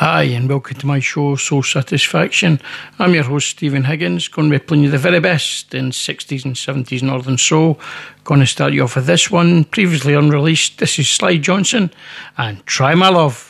Hi, and welcome to my show, Soul Satisfaction. I'm your host, Steven Higgins, going to be playing you the very best in 60s and 70s Northern Soul. Going to start you off with this one, previously unreleased. This is Sly Johnson and Try My Love.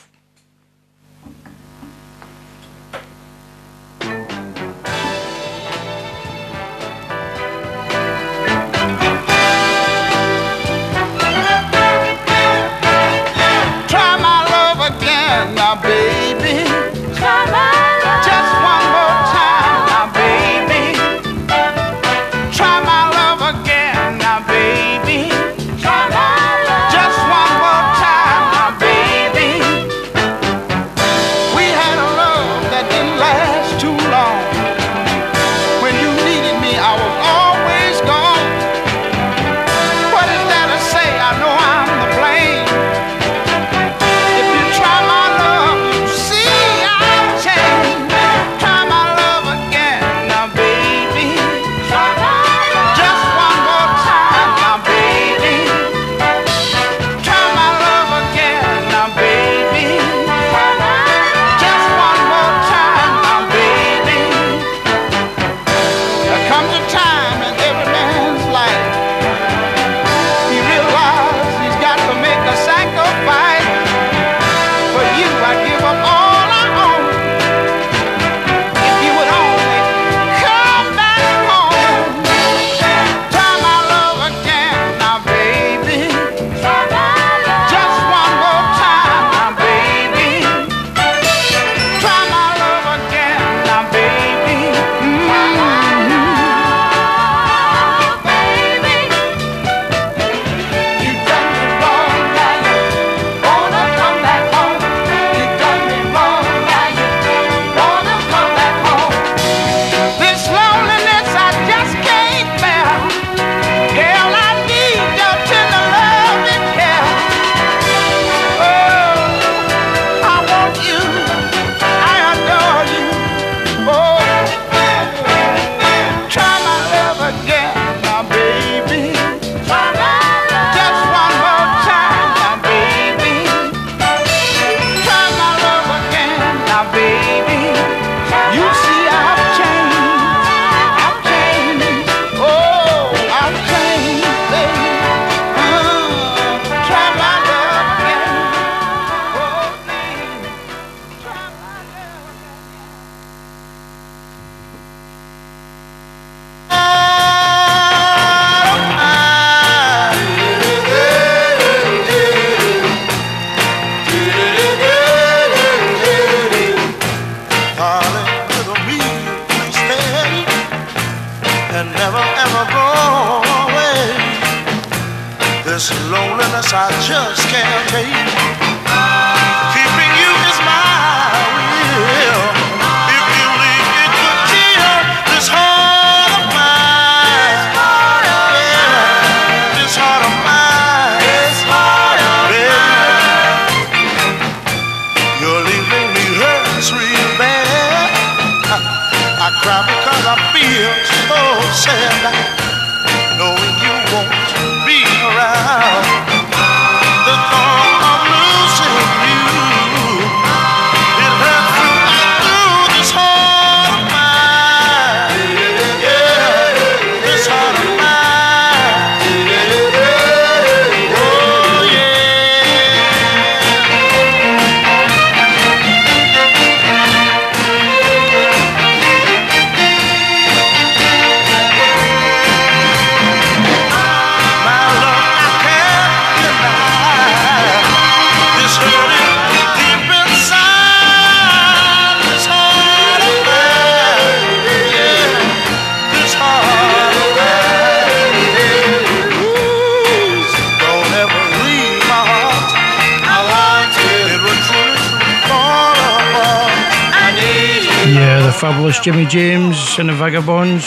Jimmy James and the Vagabonds.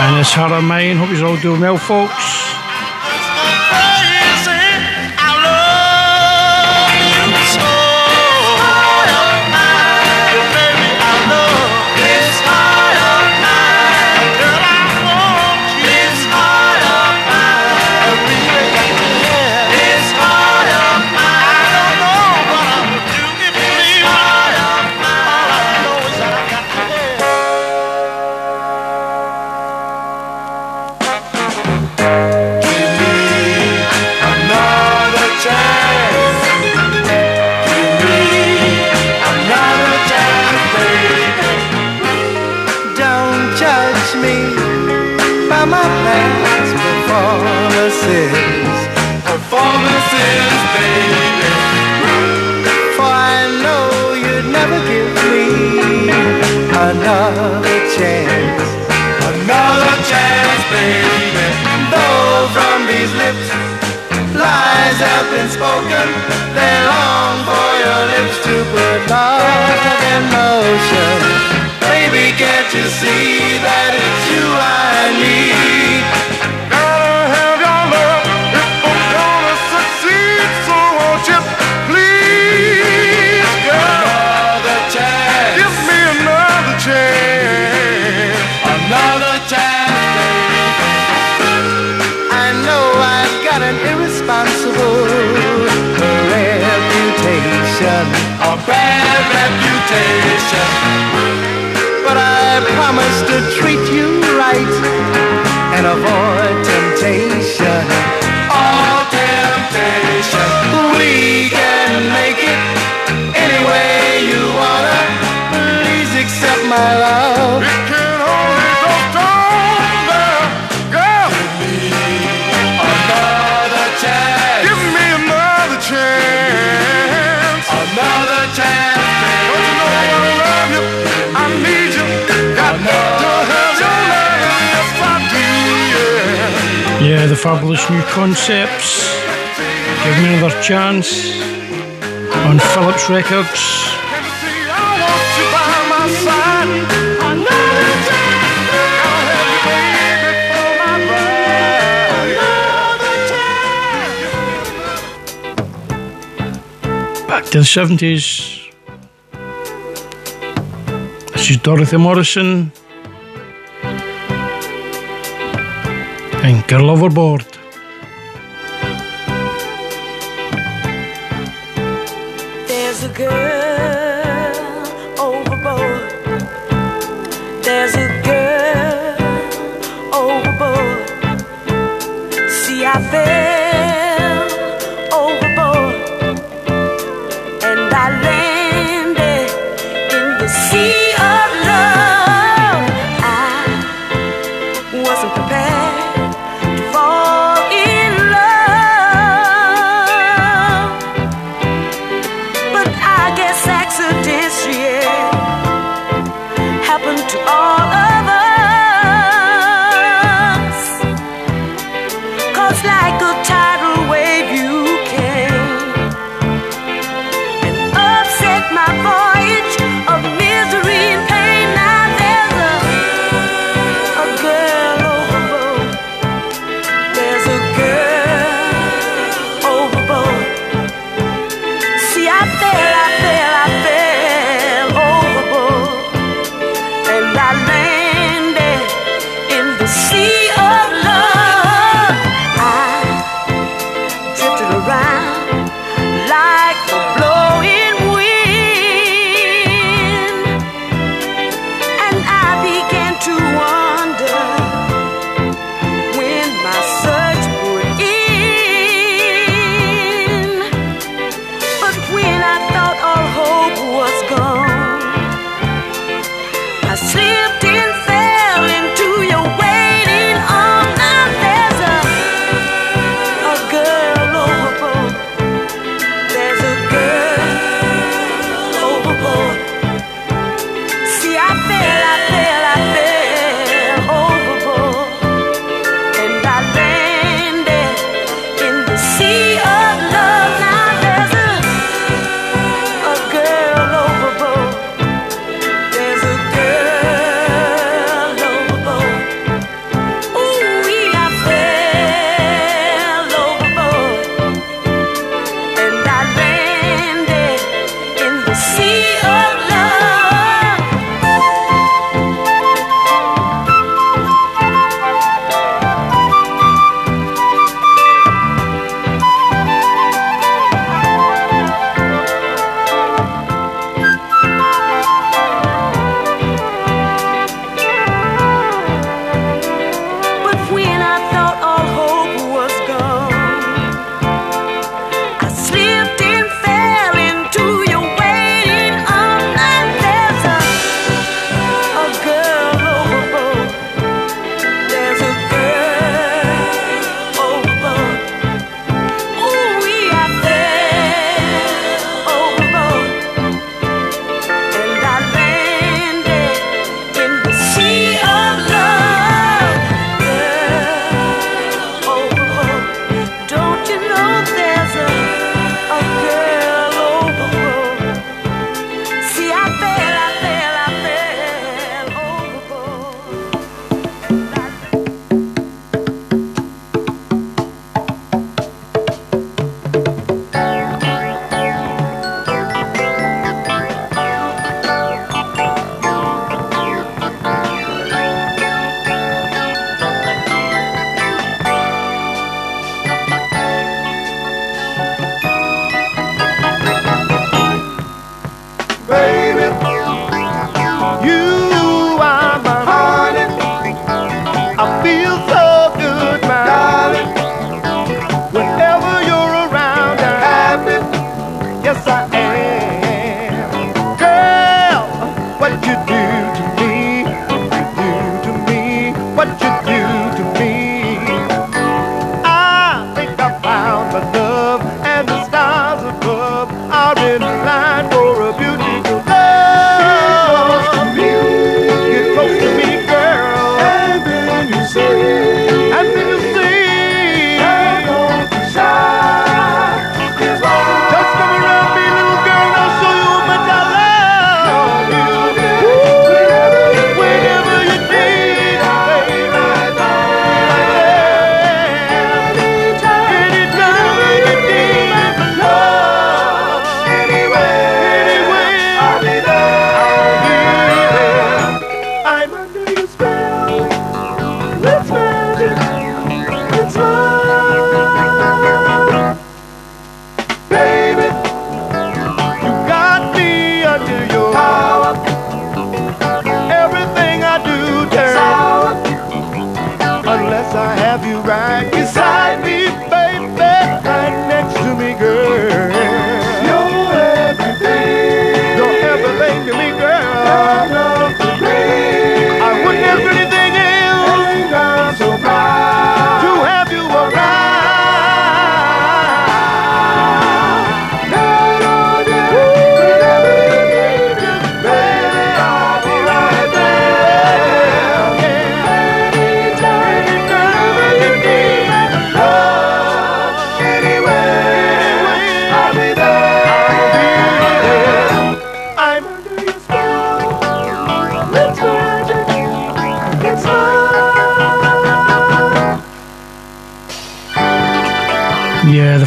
And it's heart of mine. Hope you're all doing well, folks. ocean. Baby, can't you see that it's you I need? Gotta have your love if I'm gonna succeed. So won't you please, girl? Give me another chance. Another chance. I know I've got an irresponsible reputation. A bad reputation. But I promise to treat you right and avoid. the fabulous new concepts. Give me another chance on Philips Records. Back to the 70s. This is Dorothy Morrison. and Girl Overboard.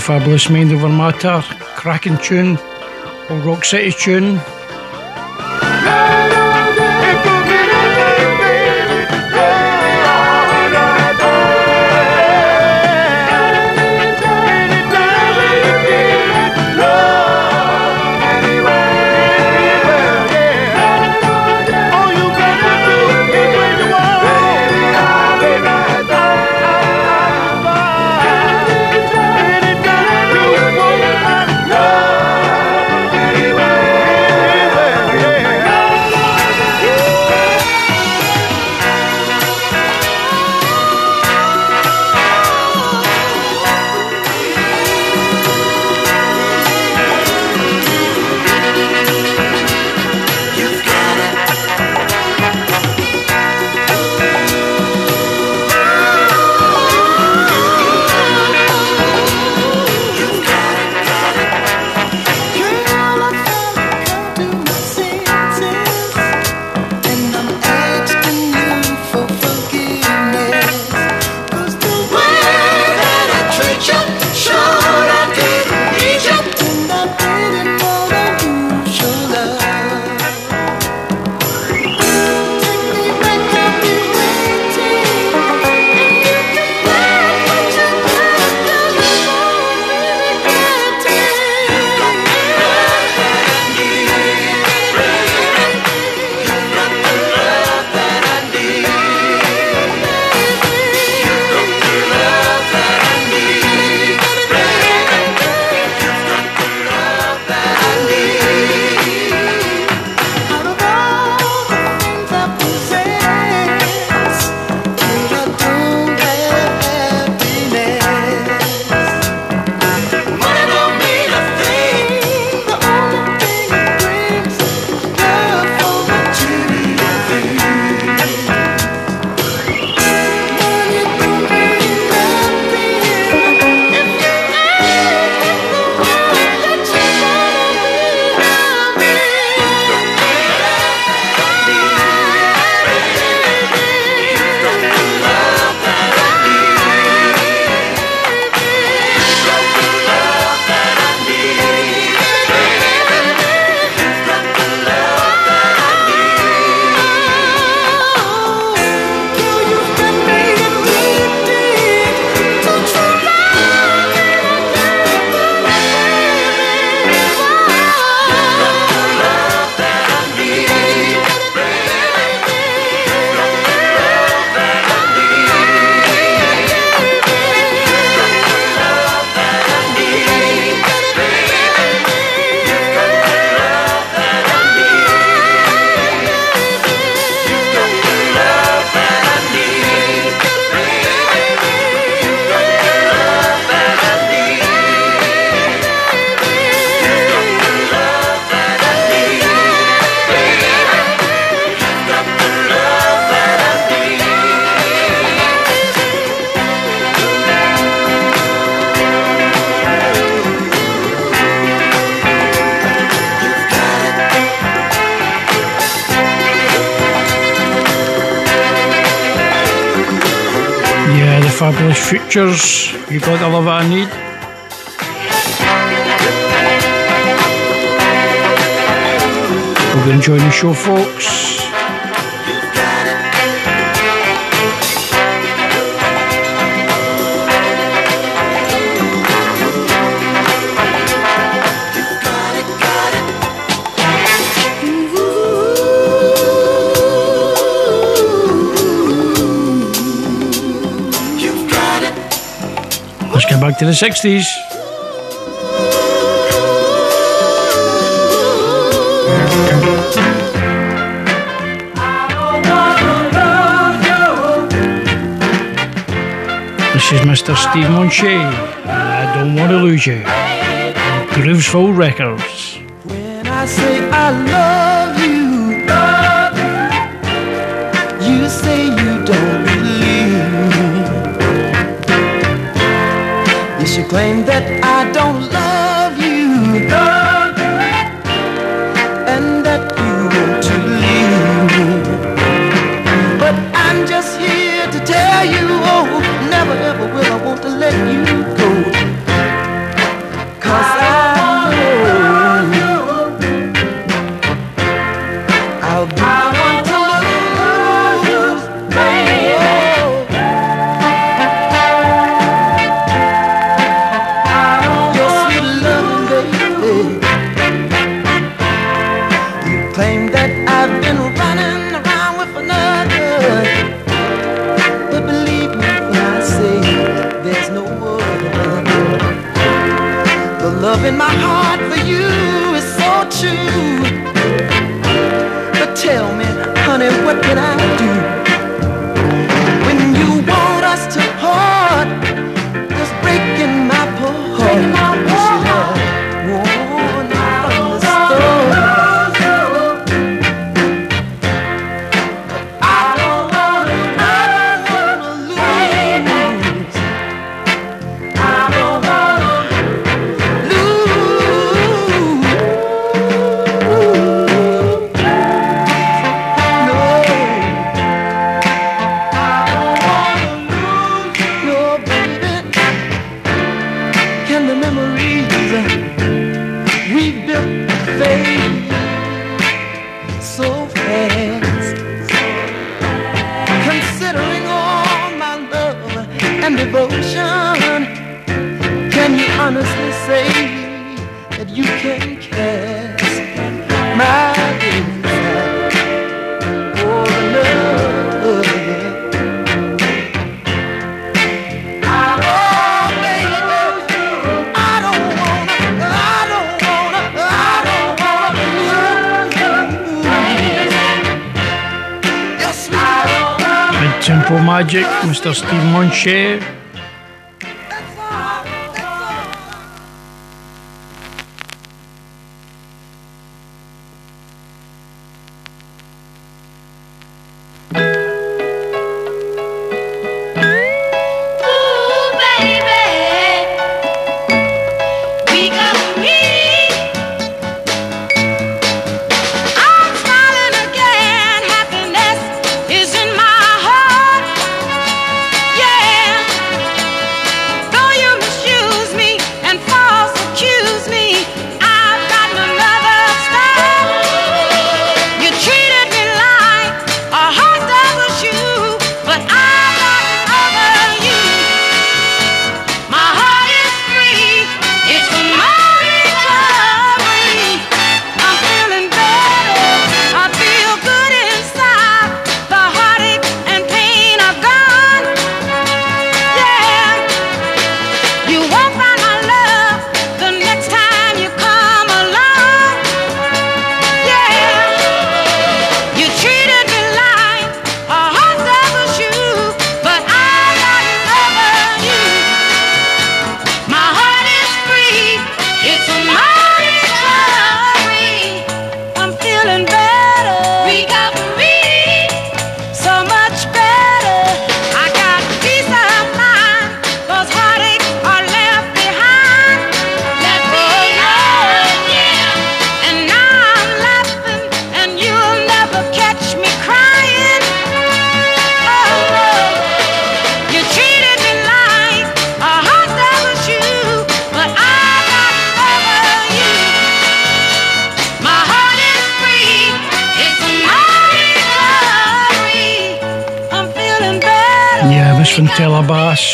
Fabulous Mind Over Matter, cracking tune, old Rock City tune. Futures. You got the love I need. Hope you enjoying the show, folks. To the 60s. This is Mr. Steve Mancha. I don't want to lose you. Groovesville Records. When I say I love claim that Magic, Mr. Steve Mancha.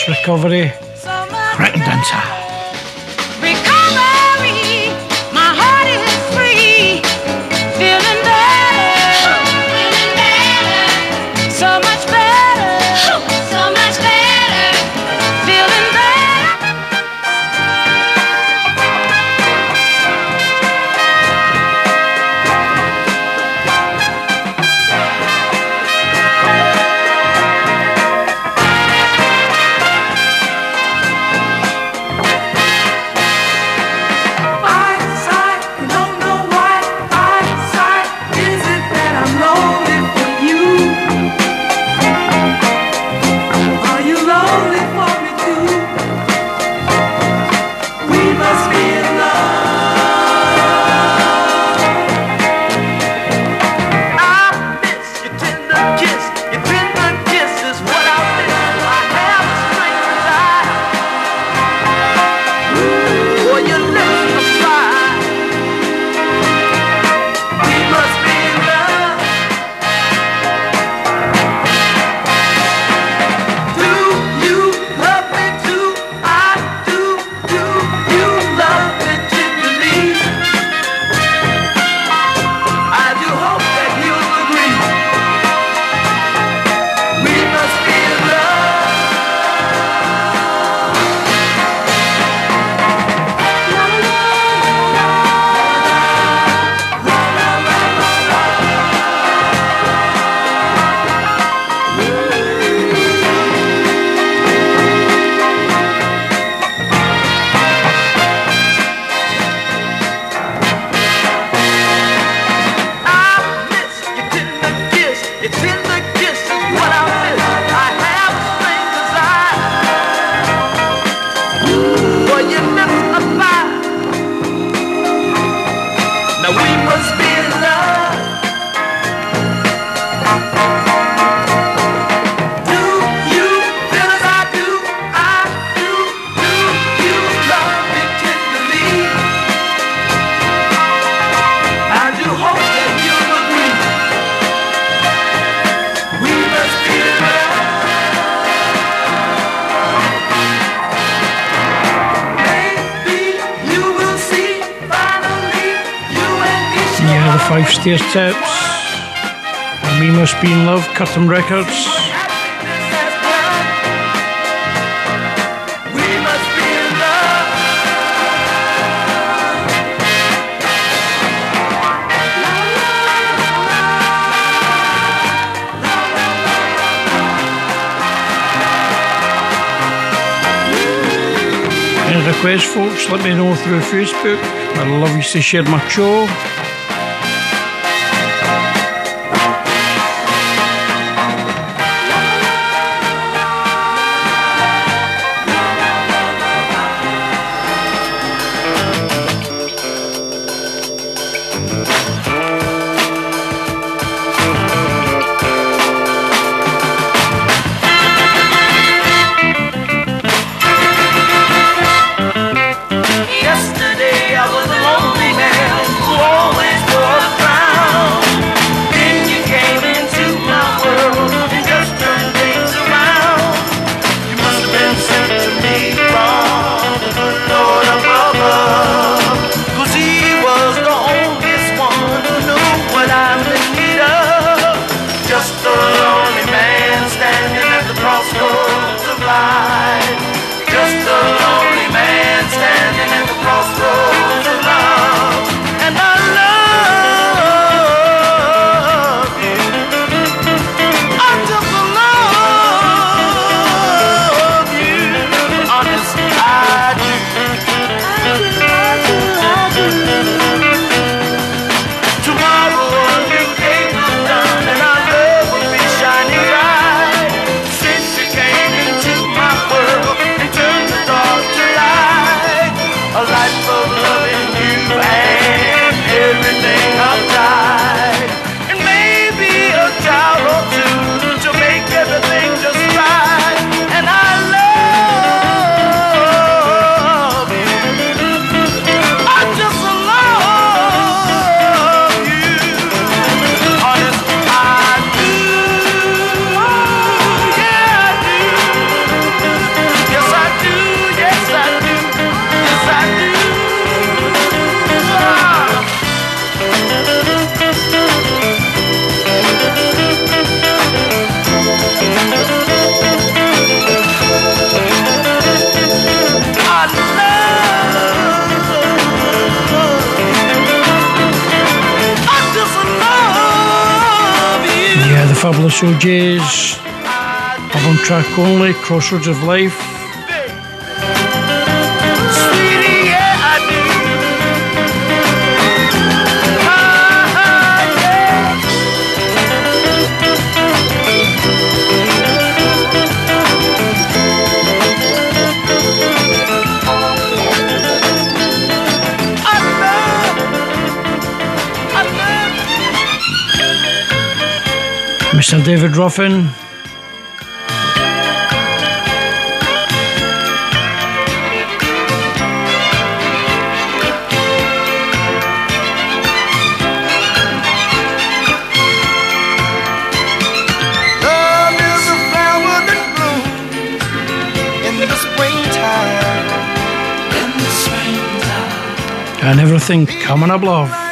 Recovery, Crack Dancer. Steps. We Must Be in Love, Curtom Records. Any requests, folks, let me know through Facebook. I'd love you to share my show. Fabulous O'Jays, on track only, Crossroads of Life. Mr. David Ruffin. And everything coming up love.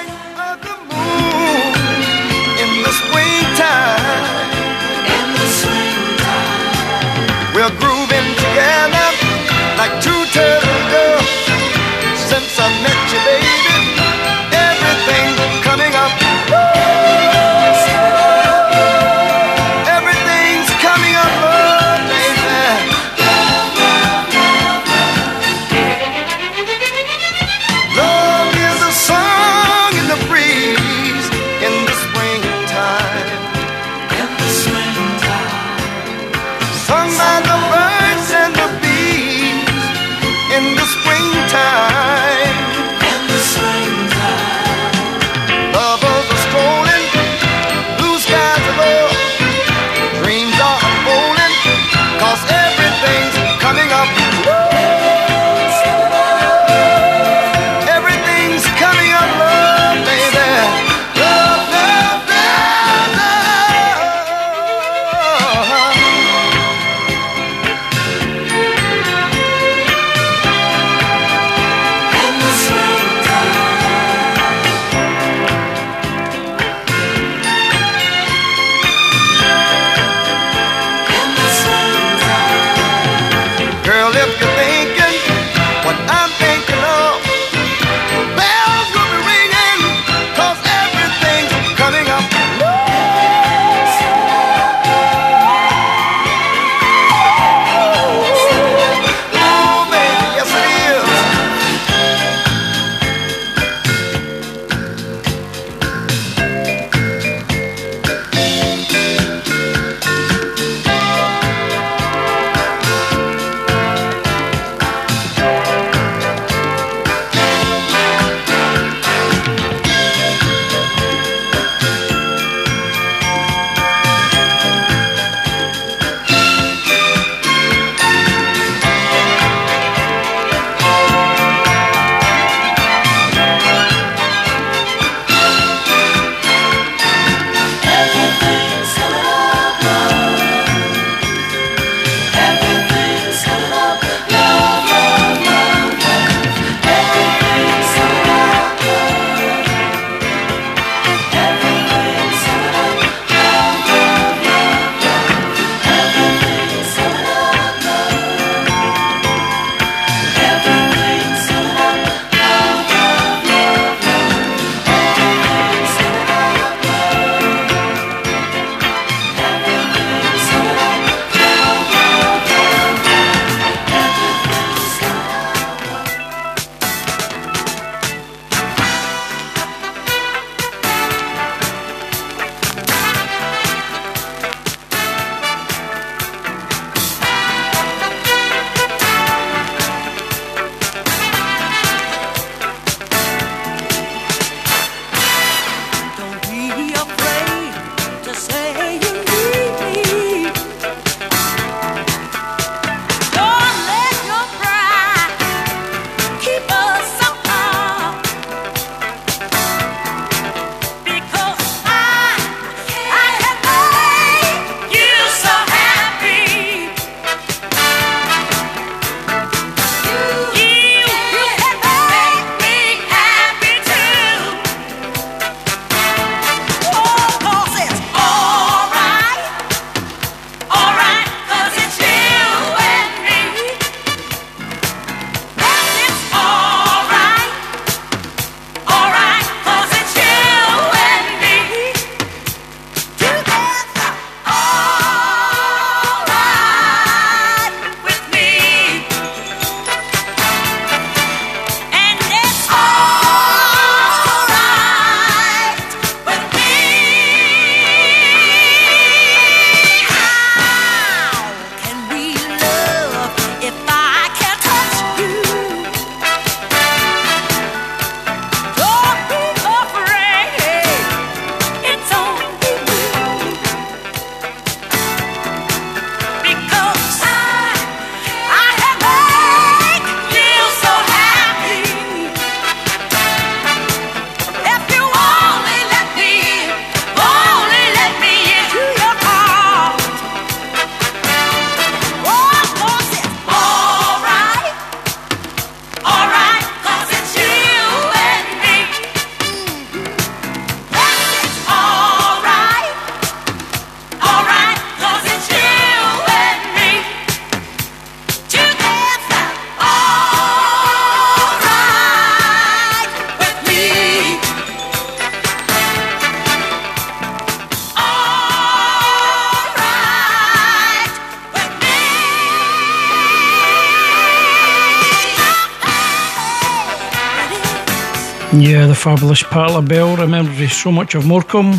Yeah, the Bell remembers me so much of Morecambe.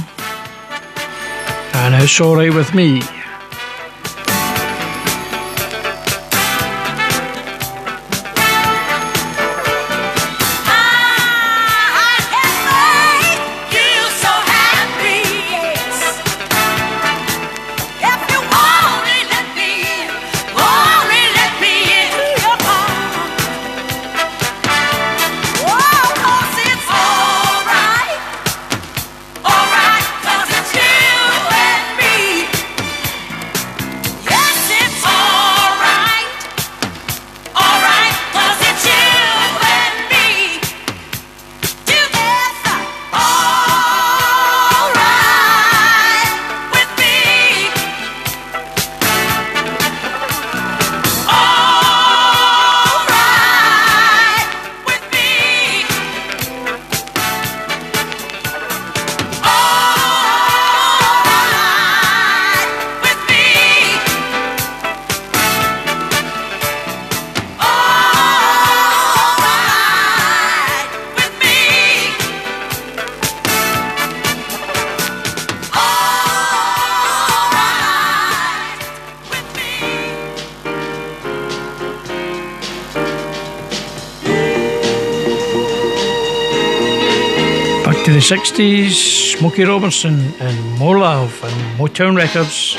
And it's alright with me. 60s, Smokey Robinson and More Love and Motown Records.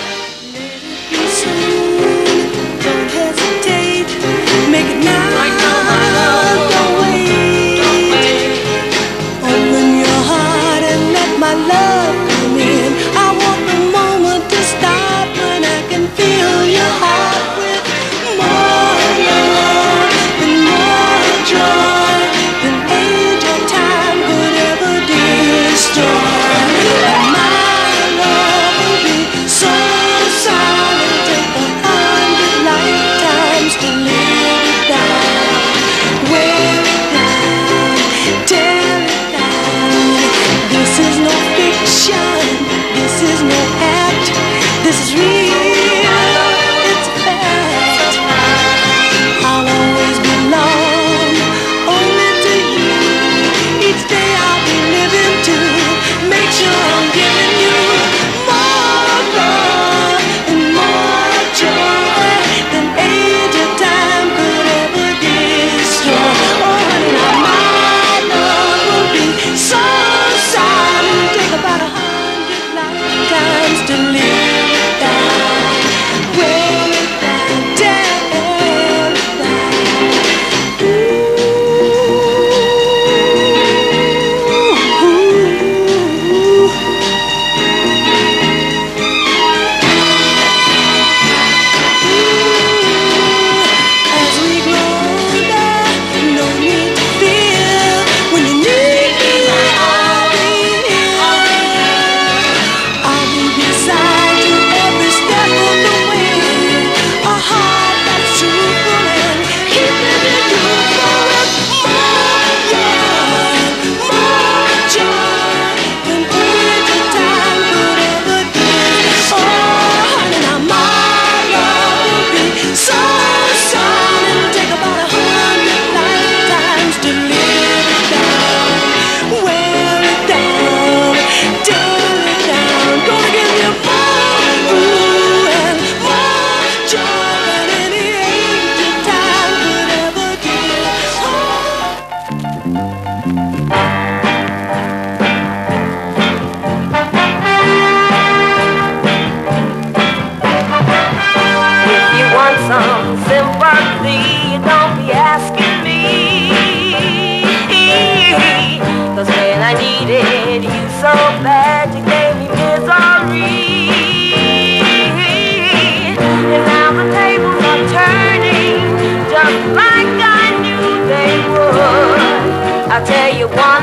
Somebody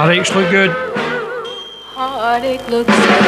Heartaches look good. Heartache looks good.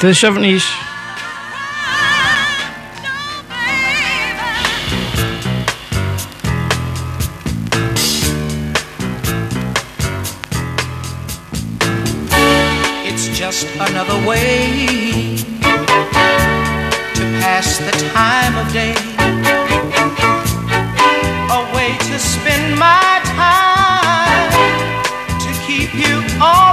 to the 70s. It's just another way to pass the time of day, a way to spend my time to keep you on.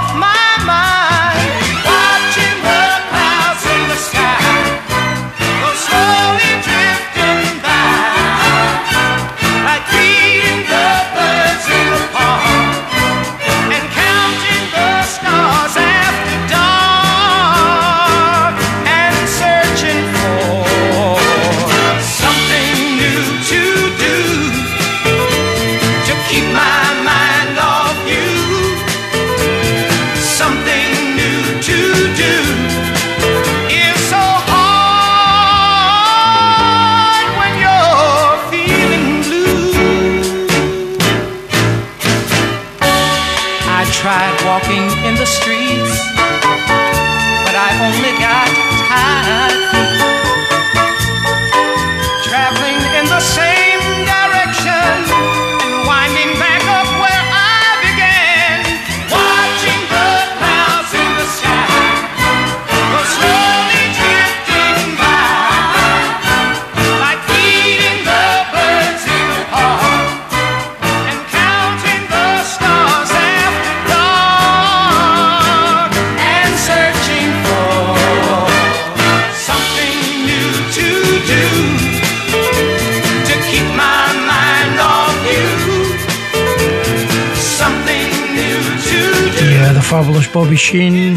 was Bobby Sheen.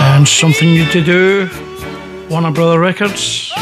And Something New to Do, Warner Brother Records.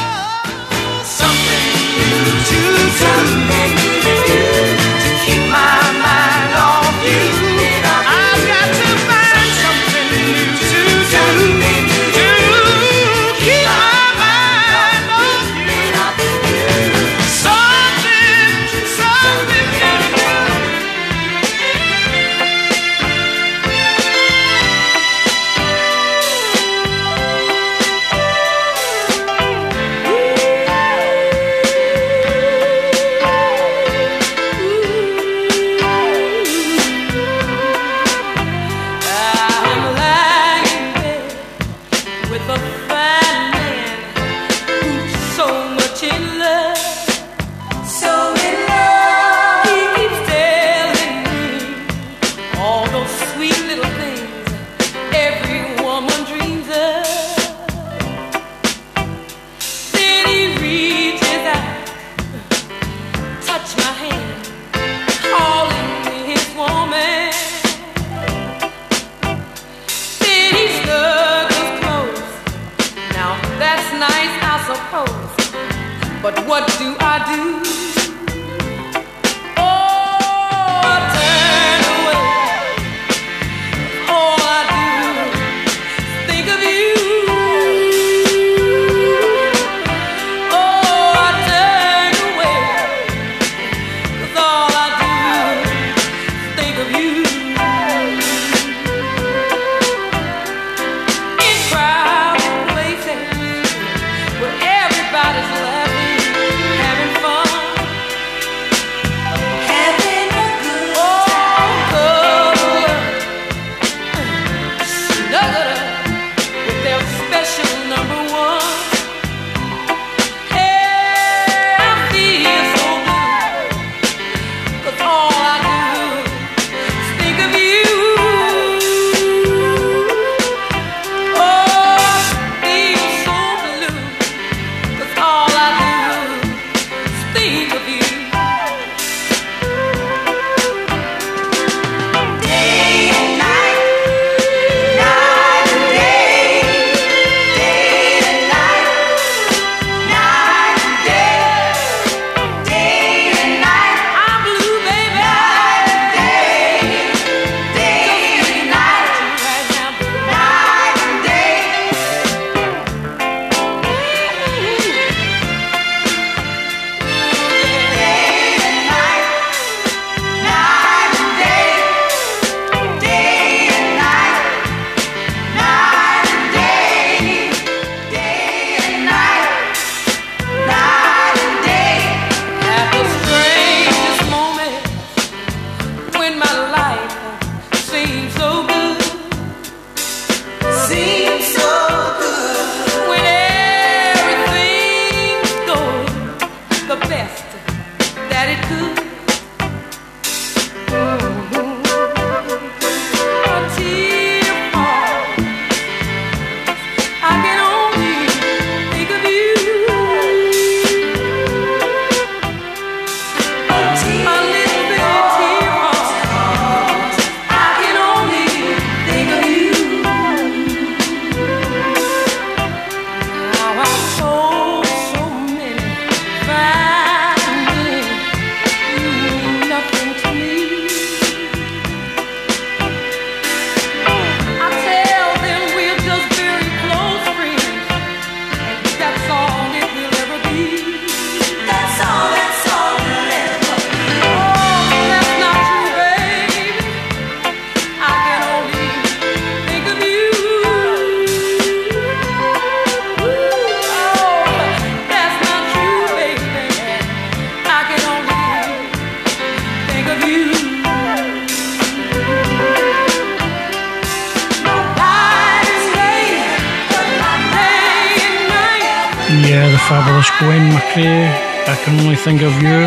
single view,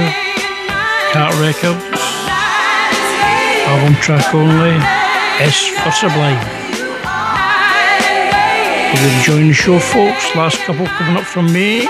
Cat Records, album track only, S for Sublime. Hope you enjoying the show, folks. Last couple coming up from me.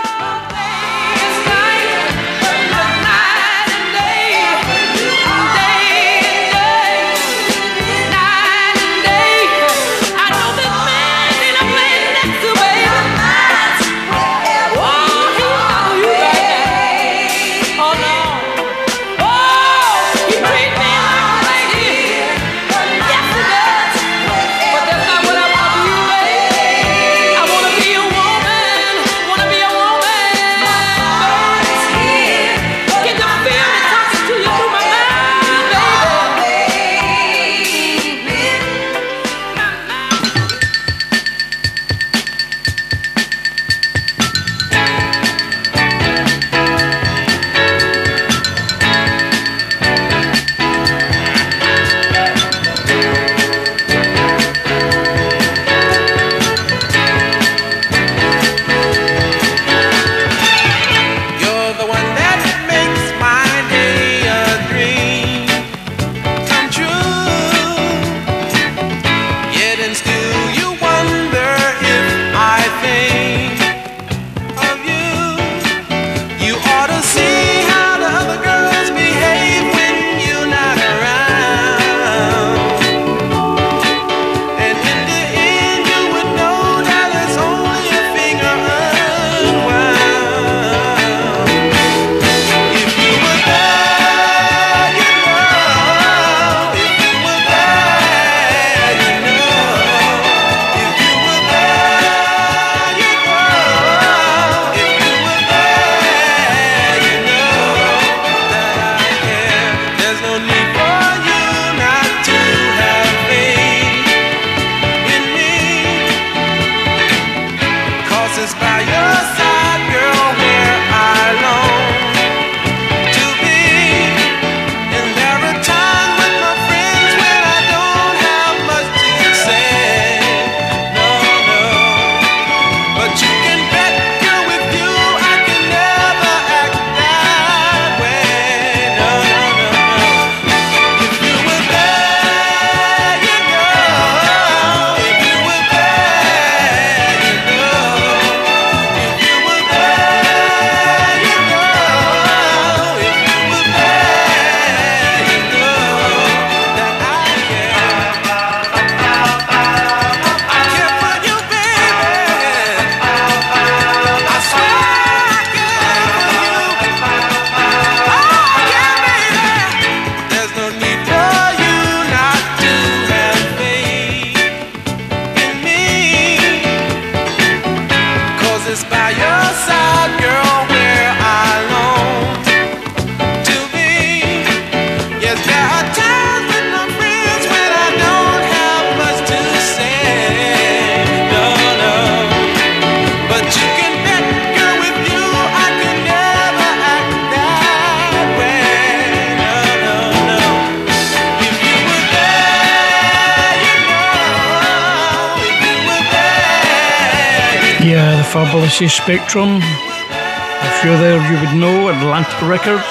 Fabulous Spectrum. If you're there, you would know Atlantic Records.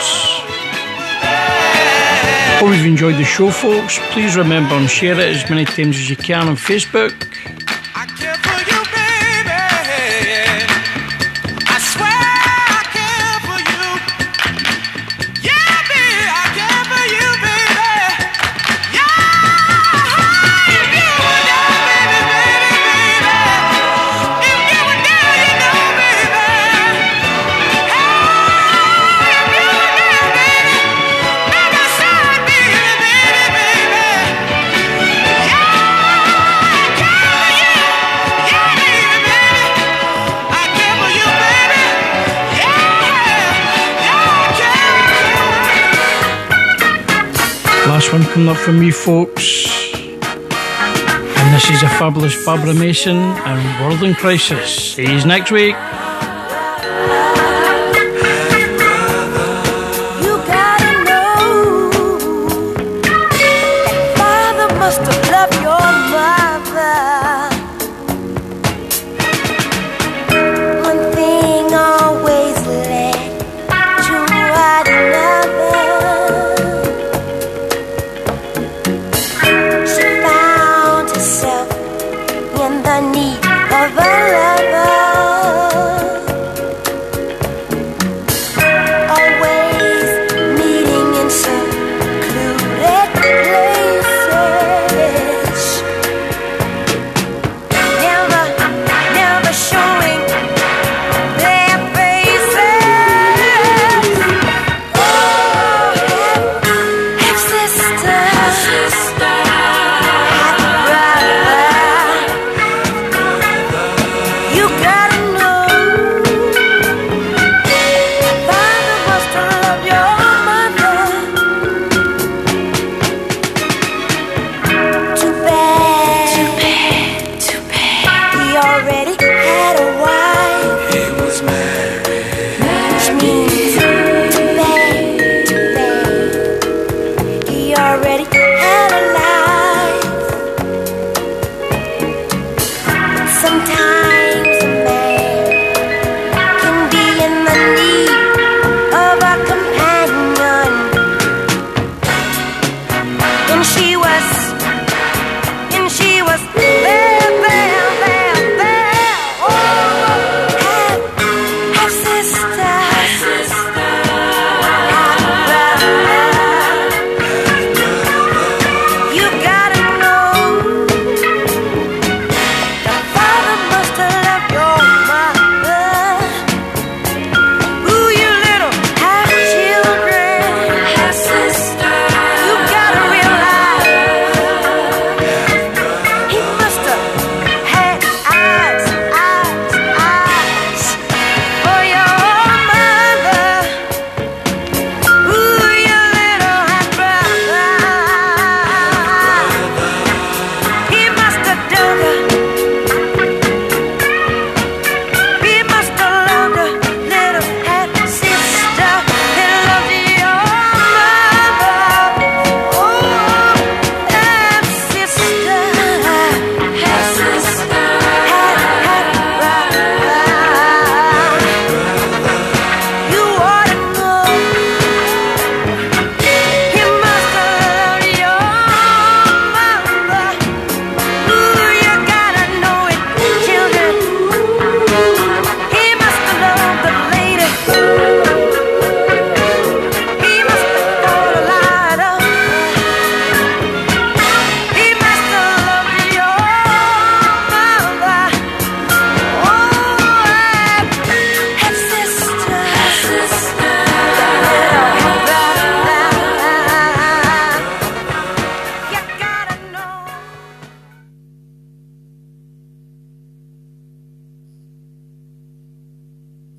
Hope you've enjoyed the show, folks. Please remember and share it as many times as you can on Facebook. Last one coming up from me, folks. And this is a fabulous Barbara Mason and World in Crisis. See you next week.